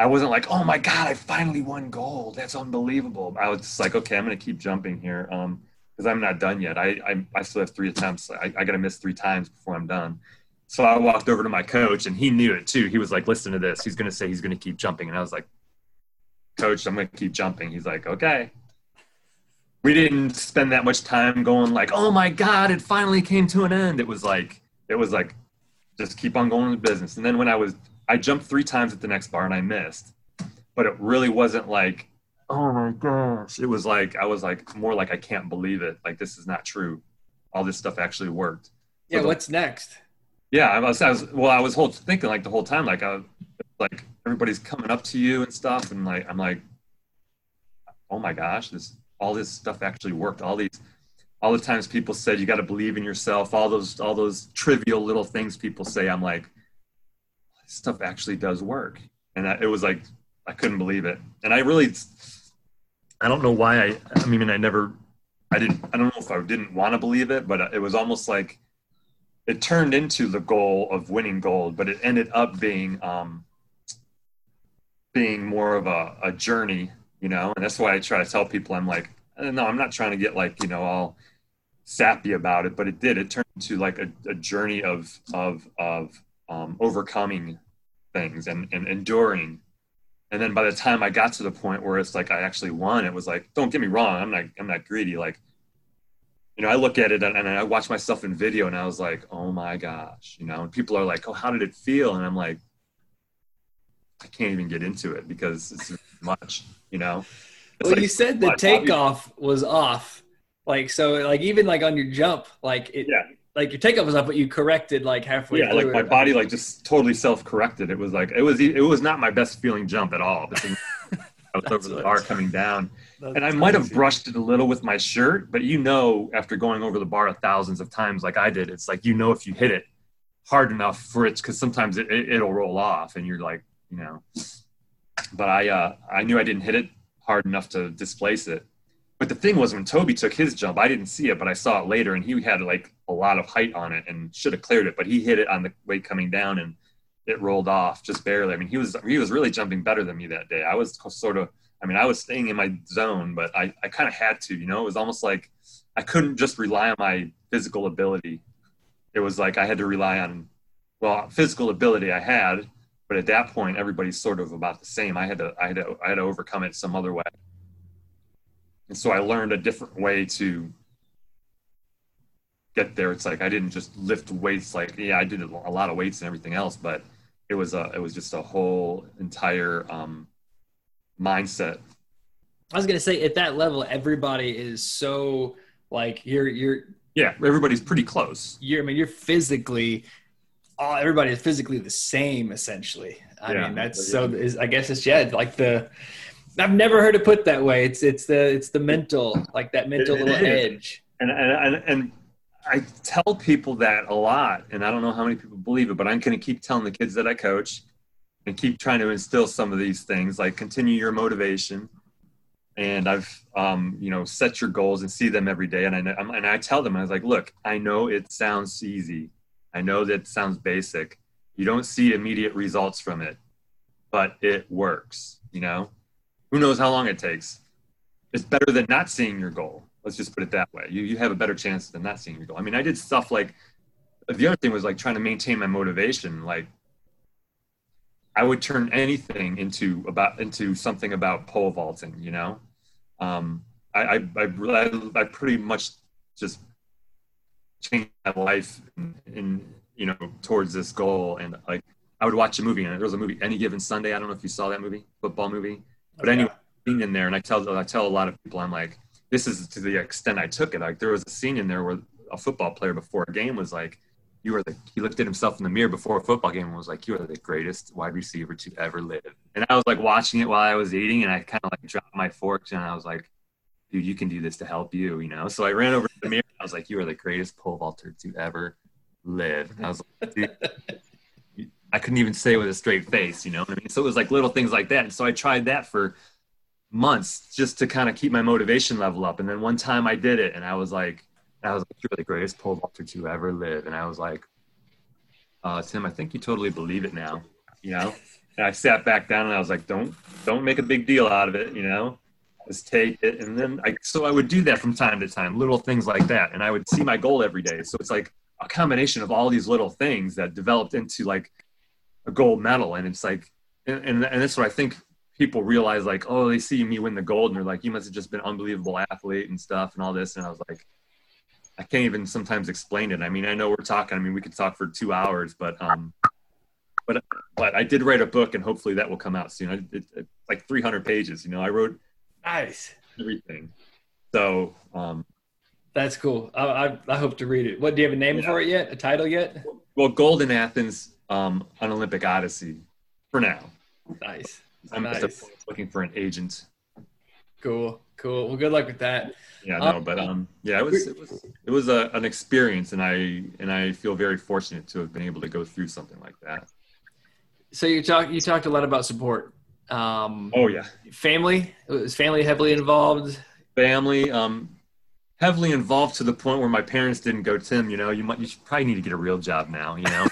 I wasn't like, oh my God, I finally won gold. That's unbelievable. I was just like, okay, I'm going to keep jumping here um, because I'm not done yet. I, I, I, still have three attempts. I, I got to miss three times before I'm done. So I walked over to my coach and he knew it too. He was like, listen to this. He's going to say he's going to keep jumping. And I was like, coach, I'm going to keep jumping. He's like, okay we didn't spend that much time going like, oh my God, it finally came to an end. It was like, it was like, just keep on going with the business. And then when I was, I jumped three times at the next bar and I missed, but it really wasn't like, oh my gosh. It was like, I was like, more like, I can't believe it. Like, this is not true. All this stuff actually worked. Yeah. So the, what's next? Yeah. I was, I was, well, I was whole, thinking like the whole time, like, I, like everybody's coming up to you and stuff. And like, I'm like, oh my gosh, this, all this stuff actually worked. All these, all the times people said you got to believe in yourself. All those, all those trivial little things people say. I'm like, stuff actually does work, and I, it was like I couldn't believe it. And I really, I don't know why I. I mean, I never, I didn't. I don't know if I didn't want to believe it, but it was almost like it turned into the goal of winning gold, but it ended up being um, being more of a, a journey you know and that's why i try to tell people i'm like uh, no i'm not trying to get like you know all sappy about it but it did it turned into like a, a journey of of of um, overcoming things and, and enduring and then by the time i got to the point where it's like i actually won it was like don't get me wrong i'm not i'm not greedy like you know i look at it and, and i watch myself in video and i was like oh my gosh you know and people are like oh how did it feel and i'm like i can't even get into it because it's much you know. It's well, like, you said the takeoff was off, like so, like even like on your jump, like it, yeah. Like your takeoff was off, but you corrected like halfway. Yeah, like my body like just totally self-corrected. It was like it was it was not my best feeling jump at all. I was over the bar coming down, and I might have brushed it a little with my shirt, but you know, after going over the bar thousands of times like I did, it's like you know if you hit it hard enough for it because sometimes it, it, it'll roll off, and you're like, you know but I uh, I knew I didn't hit it hard enough to displace it. But the thing was, when Toby took his jump, I didn't see it, but I saw it later, and he had like a lot of height on it and should have cleared it, but he hit it on the way coming down, and it rolled off just barely. I mean, he was he was really jumping better than me that day. I was sort of, I mean, I was staying in my zone, but I I kind of had to, you know. It was almost like I couldn't just rely on my physical ability. It was like I had to rely on, well, physical ability I had, but at that point everybody's sort of about the same i had to i had to i had to overcome it some other way and so i learned a different way to get there it's like i didn't just lift weights like yeah i did a lot of weights and everything else but it was a it was just a whole entire um mindset i was gonna say at that level everybody is so like you're you're yeah everybody's pretty close you're i mean you're physically all everybody is physically the same essentially. I yeah, mean, that's so. Is I guess it's yeah, like the. I've never heard it put that way. It's it's the it's the mental like that mental it, little it edge. And, and and I tell people that a lot, and I don't know how many people believe it, but I'm going to keep telling the kids that I coach and keep trying to instill some of these things, like continue your motivation. And I've, um, you know, set your goals and see them every day. And I and I tell them, I was like, look, I know it sounds easy, I know that sounds basic. You don't see immediate results from it, but it works. You know, who knows how long it takes? It's better than not seeing your goal Let's just put it that way. You, you have a better chance than not seeing your goal. I mean, I did stuff like the other thing was like trying to maintain my motivation. Like I would turn anything into about into something about pole vaulting. You know, um, I, I, I I pretty much just changed my life in, in you know towards this goal. And like I would watch a movie, and there was a movie any given Sunday. I don't know if you saw that movie, football movie, but anyway, being in there, and I tell I tell a lot of people, I'm like this is to the extent I took it. Like there was a scene in there where a football player before a game was like, "You are the." He looked at himself in the mirror before a football game and was like, "You are the greatest wide receiver to ever live." And I was like watching it while I was eating, and I kind of like dropped my fork and I was like, "Dude, you can do this to help you," you know. So I ran over to the mirror. I was like, "You are the greatest pole vaulter to ever live." And I was like, Dude, I couldn't even say it with a straight face, you know what I mean? So it was like little things like that. And so I tried that for months just to kind of keep my motivation level up. And then one time I did it and I was like, I was like, you're the greatest pole vaulter to ever live. And I was like, uh, Tim, I think you totally believe it now, you know? And I sat back down and I was like, don't, don't make a big deal out of it, you know? Just take it. And then I, so I would do that from time to time, little things like that. And I would see my goal every day. So it's like a combination of all these little things that developed into like a gold medal. And it's like, and, and, and that's what I think people realize like, oh, they see me win the gold and they're like, you must have just been unbelievable athlete and stuff and all this. And I was like, I can't even sometimes explain it. I mean, I know we're talking. I mean, we could talk for two hours, but um, but but I did write a book, and hopefully that will come out soon. It, it, like 300 pages. You know, I wrote nice everything. So um, that's cool. I, I, I hope to read it. What do you have a name yeah. for it yet? A title yet? Well, Golden Athens, um, an Olympic Odyssey, for now. Nice. I'm nice. looking for an agent. Cool, cool. Well, good luck with that. Yeah, no, um, but um, yeah, it was it was it was a, an experience, and I and I feel very fortunate to have been able to go through something like that. So you talked you talked a lot about support. Um, oh yeah, family was family heavily involved. Family, um, heavily involved to the point where my parents didn't go, Tim. You know, you might you should probably need to get a real job now. You know,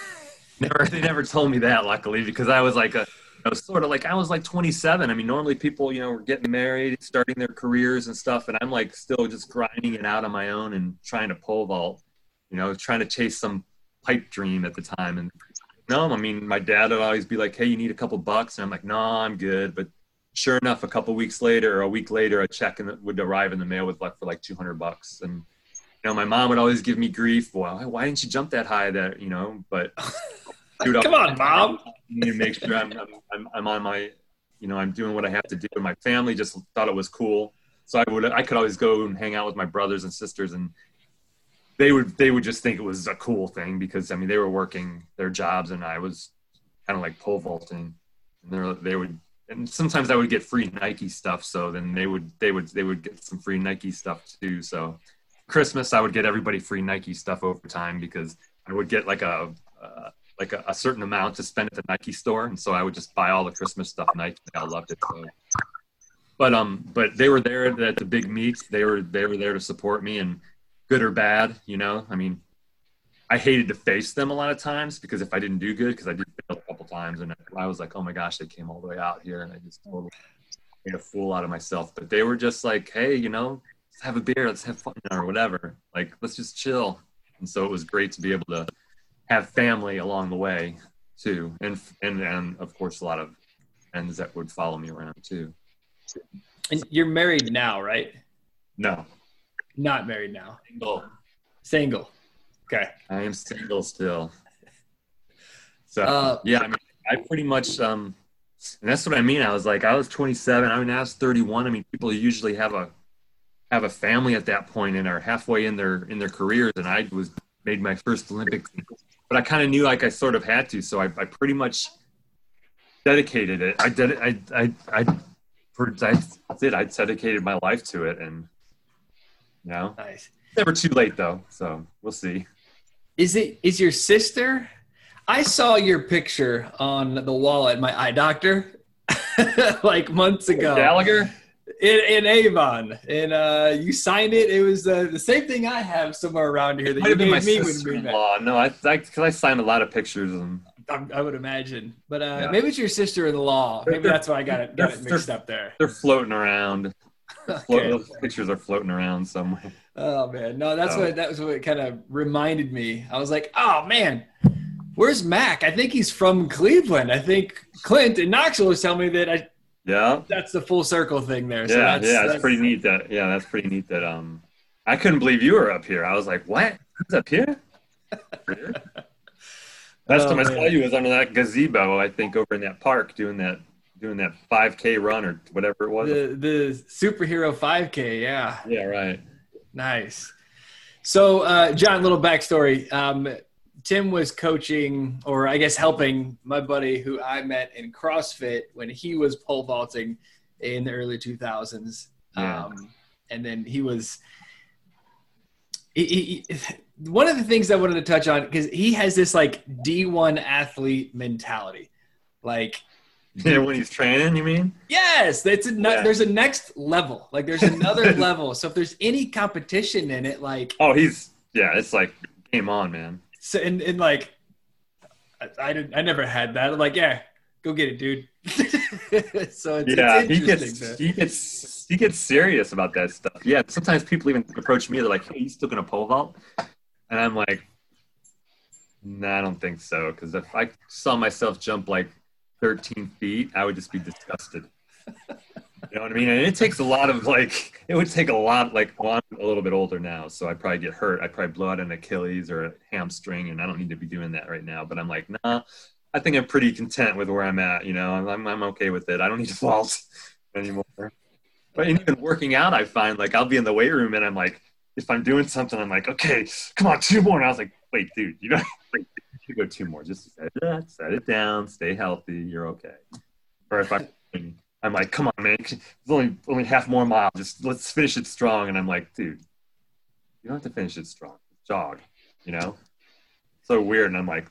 never they never told me that luckily because I was like a know, sort of like I was like 27. I mean, normally people, you know, were getting married, starting their careers and stuff, and I'm like still just grinding it out on my own and trying to pole vault, you know, trying to chase some pipe dream at the time. And no, I mean, my dad would always be like, "Hey, you need a couple bucks," and I'm like, "No, I'm good." But sure enough, a couple weeks later or a week later, a check the, would arrive in the mail with like for like 200 bucks, and you know, my mom would always give me grief. Well, why didn't you jump that high? That you know, but Dude, Come on, Mom. You make sure I'm, I'm, I'm on my, you know, I'm doing what I have to do. My family just thought it was cool, so I would I could always go and hang out with my brothers and sisters, and they would they would just think it was a cool thing because I mean they were working their jobs and I was kind of like pole vaulting, and they would and sometimes I would get free Nike stuff, so then they would they would they would get some free Nike stuff too. So Christmas I would get everybody free Nike stuff over time because I would get like a, a like a, a, certain amount to spend at the Nike store, and so I would just buy all the Christmas stuff Nike. I loved it. So. But um, but they were there at the big meets. They were they were there to support me, and good or bad, you know. I mean, I hated to face them a lot of times because if I didn't do good, because I did fail a couple times, and I was like, oh my gosh, they came all the way out here, and I just totally made a fool out of myself. But they were just like, hey, you know, let's have a beer, let's have fun, or whatever. Like, let's just chill. And so it was great to be able to have family along the way too, and and and of course a lot of friends that would follow me around too. And you're married now, right? No, not married now. Single. Single. Okay. I am single still. So uh, yeah, I mean, I pretty much um, and that's what I mean. I was like, I was 27. I mean, I was 31. I mean, people usually have a have a family at that point and are halfway in their in their careers, and I was made my first Olympic but I kind of knew like I sort of had to, so I, I pretty much dedicated it. I did I I I, I did. I dedicated my life to it, and you know. Nice. never too late though, so we'll see. Is it is your sister? I saw your picture on the wall at my eye doctor like months ago. Gallagher. In, in Avon, and uh, you signed it. It was uh, the same thing I have somewhere around here that Might you have been my gave me when we met. sister-in-law. No, I because I, signed a lot of pictures and I, I would imagine, but uh, Yeah. maybe it's your sister-in-law. Maybe They're- that's why I got it got it mixed up there. they're floating around. Okay. Those pictures are floating around somewhere. Oh man, no, that's So- what that was what kind of reminded me. I was like, oh man, where's Mack? I think he's from Cleveland. I think Clint and Knoxville was telling me that I, Yeah, that's the full circle thing there. So yeah, that's, yeah. that's It's pretty neat that. Yeah, that's pretty neat that. Um, I couldn't believe you were up here. I was like, what? Who's up here? Last Oh, time I saw you was under that gazebo. I think over in that park doing that doing that 5K run or whatever it was. The the superhero 5K, yeah, yeah, right. nice. So, uh, John, little backstory. Um, Tim was coaching, or I guess helping my buddy who I met in CrossFit when he was pole vaulting in the early 2000s. Yeah. Um, and then he was. He, he, one of the things I wanted to touch on because he has this like D1 athlete mentality, like Yeah, when he's training, you mean? Yes, it's a ne- Yeah. there's a next level. Like there's another level. So if there's any competition in it, like Oh, he's yeah. It's like game on, man. So in, in like I, I didn't I never had that. I'm like, yeah, go get it, dude. so it's, yeah, it's he gets to- he gets he gets serious about that stuff. Yeah, sometimes people even approach me. They're like, "Hey, you still gonna pole vault?" And I'm like, "Nah, I don't think so." Because if I saw myself jump like 13 feet, I would just be disgusted. You know what I mean? And it takes a lot of like, it would take a lot. Like, well, I'm a little bit older now, so I'd probably get hurt. I'd probably blow out an Achilles or a hamstring, and I don't need to be doing that right now. But I'm like, nah, I think I'm pretty content with where I'm at. You know, I'm I'm okay with it. I don't need to vault anymore. But even working out, I find like I'll be in the weight room and I'm like, if I'm doing something, I'm like, okay, come on, two more. And I was like, wait, dude, you know, wait, you go two more. Just set it, set it down, stay healthy, you're okay. Or if I'm, I'm like, come on, man, it's only only half more mile. Just let's finish it strong. And I'm like, dude, you don't have to finish it strong. Jog, you know. So weird. And I'm like,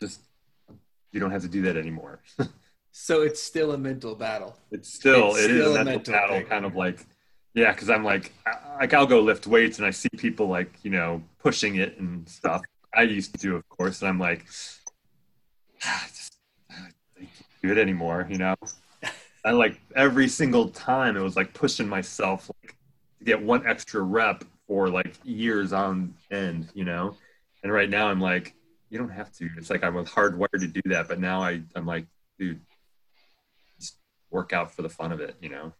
just you don't have to do that anymore. so it's still a mental battle. It's still It's it is still a a mental mental battle, thing. kind of like yeah, because I'm like I, like I'll go lift weights and I see people like you know pushing it and stuff. I used to do, of course, and I'm like, I just I can't do it anymore, you know. I like every single time it was like pushing myself like to get one extra rep for like years on end, you know. And right now I'm like, you don't have to. It's like I was hardwired to do that, but now I I'm like, dude, just work out for the fun of it, you know.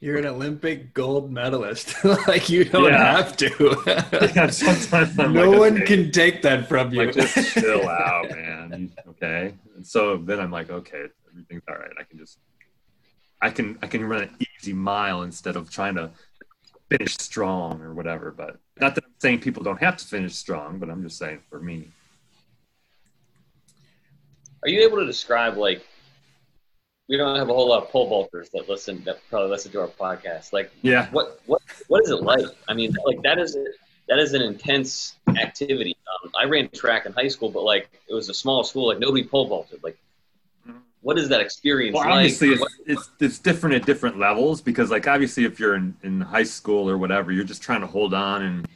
You're an Olympic gold medalist. like you don't Yeah. have to. Yeah, sometimes I'm no like, one okay. can take that from you. like just chill out, man. Okay. And so then I'm like, okay, everything's all right. I can just I can I can run an easy mile instead of trying to finish strong or whatever. But not that I'm saying people don't have to finish strong, but I'm just saying for me. Are you able to describe like we don't have a whole lot of pole vaulters that listen that probably listen to our podcast. Like Yeah. what what what is it like? I mean, like that is that is an intense activity. Um, I ran track in high school, but like it was a small school, like nobody pole vaulted. Like, what is that experience Well, like? obviously, it's, it's it's different at different levels because, like, obviously, if you're in, in high school or whatever, you're just trying to hold on and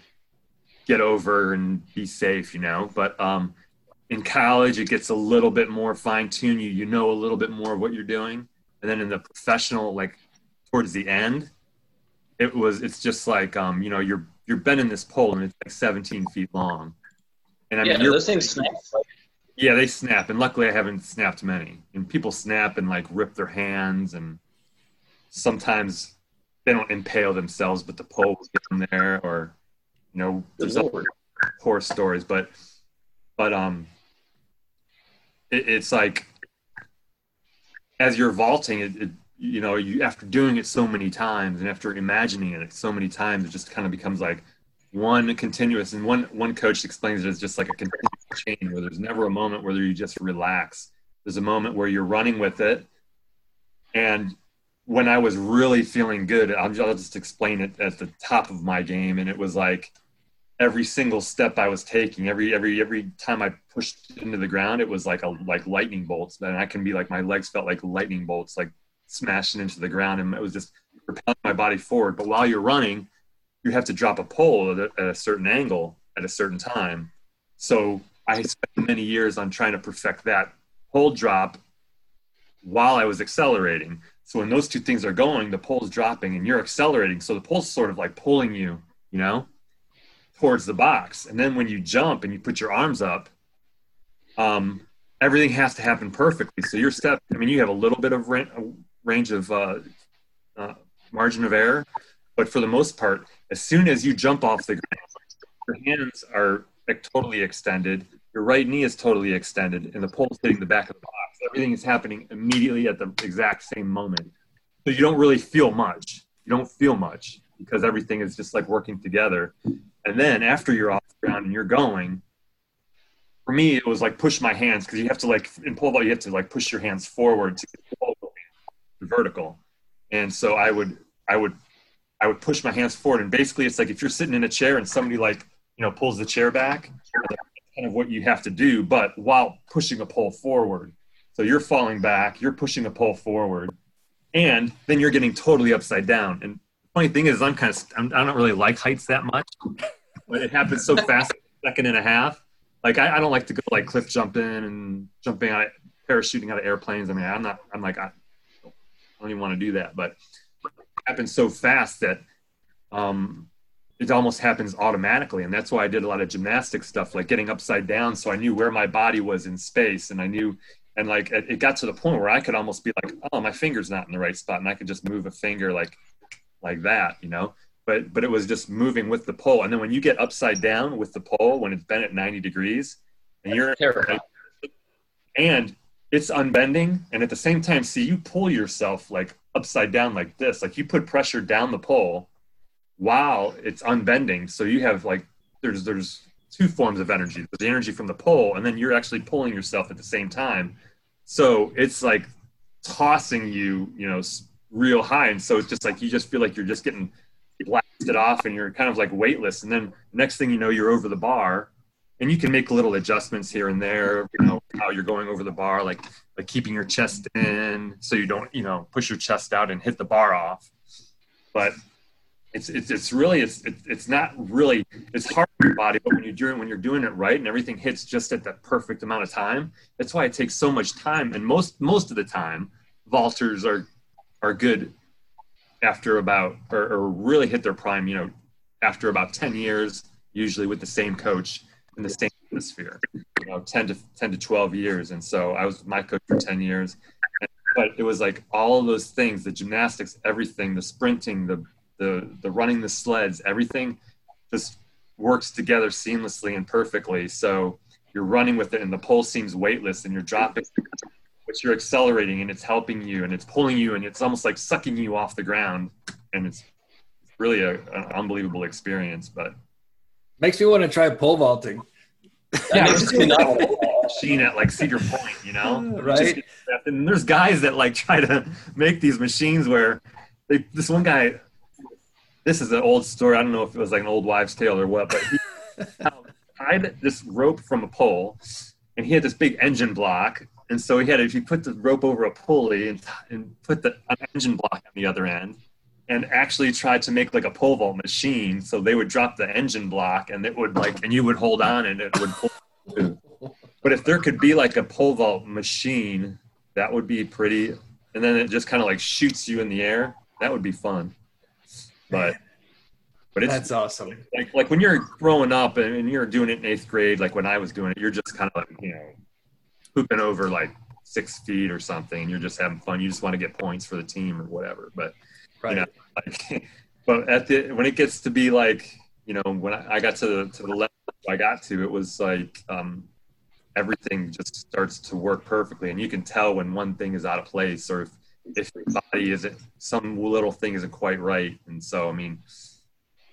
get over and be safe, you know. But um, in college, it gets a little bit more fine tuned. You you know a little bit more of what you're doing, and then in the professional, like towards the end, it was it's just like um, you know, you're you're bending this pole and it's like 17 feet long, and I yeah, mean, those things snap. Like, yeah, they snap, and luckily I haven't snapped many. And people snap and like rip their hands, and sometimes they don't impale themselves, but the pole will get them there, or you know, there's other horror stories. But but um, it, it's like as you're vaulting, it, it you know, you after doing it so many times and after imagining it so many times, it just kind of becomes like one continuous. And one one coach explains it as just like a continuous chain where there's never a moment where you just relax. There's a moment where you're running with it, and when I was really feeling good, I'll, just explain it at the top of my game, and it was like every single step I was taking, every every every time I pushed into the ground, it was like a like lightning bolts. And I can be like my legs felt like lightning bolts, like smashing into the ground, and it was just propelling my body forward. But while you're running, you have to drop a pole at a, at a certain angle at a certain time. So I spent many years on trying to perfect that pole drop while I was accelerating. So when those two things are going, the pole's dropping and you're accelerating. So the pole's sort of like pulling you, you know, towards the box. And then when you jump and you put your arms up, um, everything has to happen perfectly. So your step, I mean, you have a little bit of range of uh, uh, margin of error, but for the most part, as soon as you jump off the ground, your hands are like, totally extended, your right knee is totally extended, and the pole's hitting the back of the box. Everything is happening immediately at the exact same moment. So you don't really feel much. You don't feel much because everything is just like working together. And then after you're off the ground and you're going, for me, it was like push my hands because you have to like in pole vault you have to like push your hands forward to vertical. And so I would I would I would push my hands forward, and basically it's like if you're sitting in a chair and somebody like you know pulls the chair back, kind of what you have to do, but while pushing a pole forward. So you're falling back, you're pushing a pole forward, and then you're getting totally upside down. And the funny thing is, I'm kind of I'm, I do not really like heights that much, but it happens so fast, second and a half. Like I, I don't like to go like cliff jumping and jumping out, parachuting out of airplanes. I mean, I'm not. I'm like I, I don't even want to do that, but it happens so fast that um, it almost happens automatically. And that's why i did a lot of gymnastic stuff like getting upside down. So i knew where my body was in space and i knew and like it, it got to the point where i could almost be like oh my finger's not in the right spot and i could just move a finger like like that you know? But but it was just moving with the pole. And then when you get upside down with the pole when it's bent at 90 degrees and you're and it's unbending and at the same time see you pull yourself like upside down like this. Like you put pressure down the pole while it's unbending. So you have like there's there's two forms of energy. There's the energy from the pole, and then you're actually pulling yourself at the same time. So it's like tossing you, you know, real high. And so it's just like you just feel like you're just getting blasted off, and you're kind of like weightless. And then next thing you know, you're over the bar, and you can make little adjustments here and there. You know how you're going over the bar, like like keeping your chest in so you don't, you know, push your chest out and hit the bar off. But it's it's, it's really it's it's not really it's hard for your body but when you're doing when you're doing it right and everything hits just at that perfect amount of time that's why it takes so much time. And most most of the time vaulters are are good after about or, or really hit their prime you know after about 10 years usually with the same coach in the same atmosphere you know 10 to 10 to 12 years. And so i was my coach for 10 years. But it was like all of those things the gymnastics everything the sprinting the the the running the sleds, everything just works together seamlessly and perfectly. So you're running with it, and the pole seems weightless, and you're dropping, but you're accelerating, and it's helping you, and it's pulling you, and it's almost like sucking you off the ground, and it's really a, an unbelievable experience. But makes me want to try pole vaulting. Yeah, machine at like Cedar Point, you know, right? and there's guys that like try to make these machines where they, this one guy this is an old story. I don't know if it was like an old wives' tale or what, but he um, tied this rope from a pole, and he had this big engine block. And so he had, if you put the rope over a pulley and, and put the an engine block on the other end, and actually tried to make like a pole vault machine. So they would drop the engine block, and it would like, and you would hold on, and it would pull. but if there could be like a pole vault machine, that would be pretty. And then it just kind of like shoots you in the air. That would be fun but but it's that's awesome. Like like when you're growing up and you're doing it in eighth grade, like when I was doing it, you're just kind of like you know hooping over like six feet or something. You're just having fun. You just want to get points for the team or whatever. But right. you know, like, but at the when it gets to be like you know when I, I got to the to the level I got to, it was like um, everything just starts to work perfectly, and you can tell when one thing is out of place or if if your body isn't some little thing isn't quite right and so i mean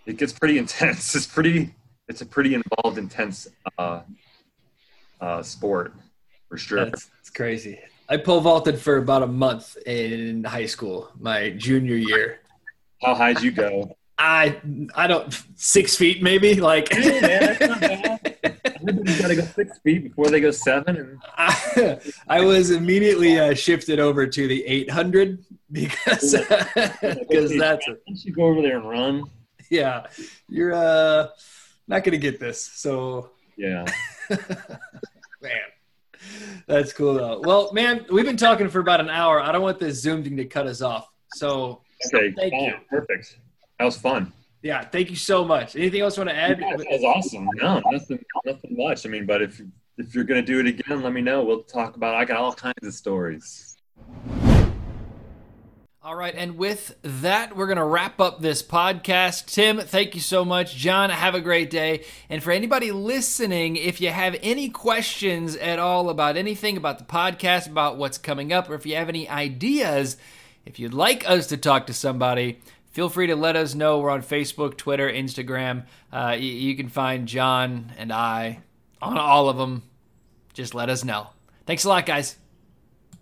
it gets pretty intense it's pretty it's a pretty involved intense uh, uh, sport for sure it's crazy I pole vaulted for about a month in high school, my junior year. How high did you go? I I don't six feet maybe like. Hey, man, that's not bad. Everybody's got to go six feet before they go seven. And I, I was immediately uh, shifted over to the 800 because because that's Why you go over there and run? yeah you're uh not gonna get this so Yeah. man that's cool though well man we've been talking for about an hour I don't want this Zoom thing to cut us off so Okay. Thank fine, you. Perfect. That was fun. Yeah thank you so much anything else you want to add Yeah, that was awesome. No, nothing, nothing much. I mean, but if if you're gonna do it again, let me know. We'll talk about. I got all kinds of stories. All right, and with that, we're going to wrap up this podcast. Tim, thank you so much. John, have a great day. And for anybody listening, if you have any questions at all about anything about the podcast, about what's coming up, or if you have any ideas, if you'd like us to talk to somebody, feel free to let us know. We're on Facebook, Twitter, Instagram. Uh, you, you can find John and I on all of them. Just let us know. Thanks a lot, guys.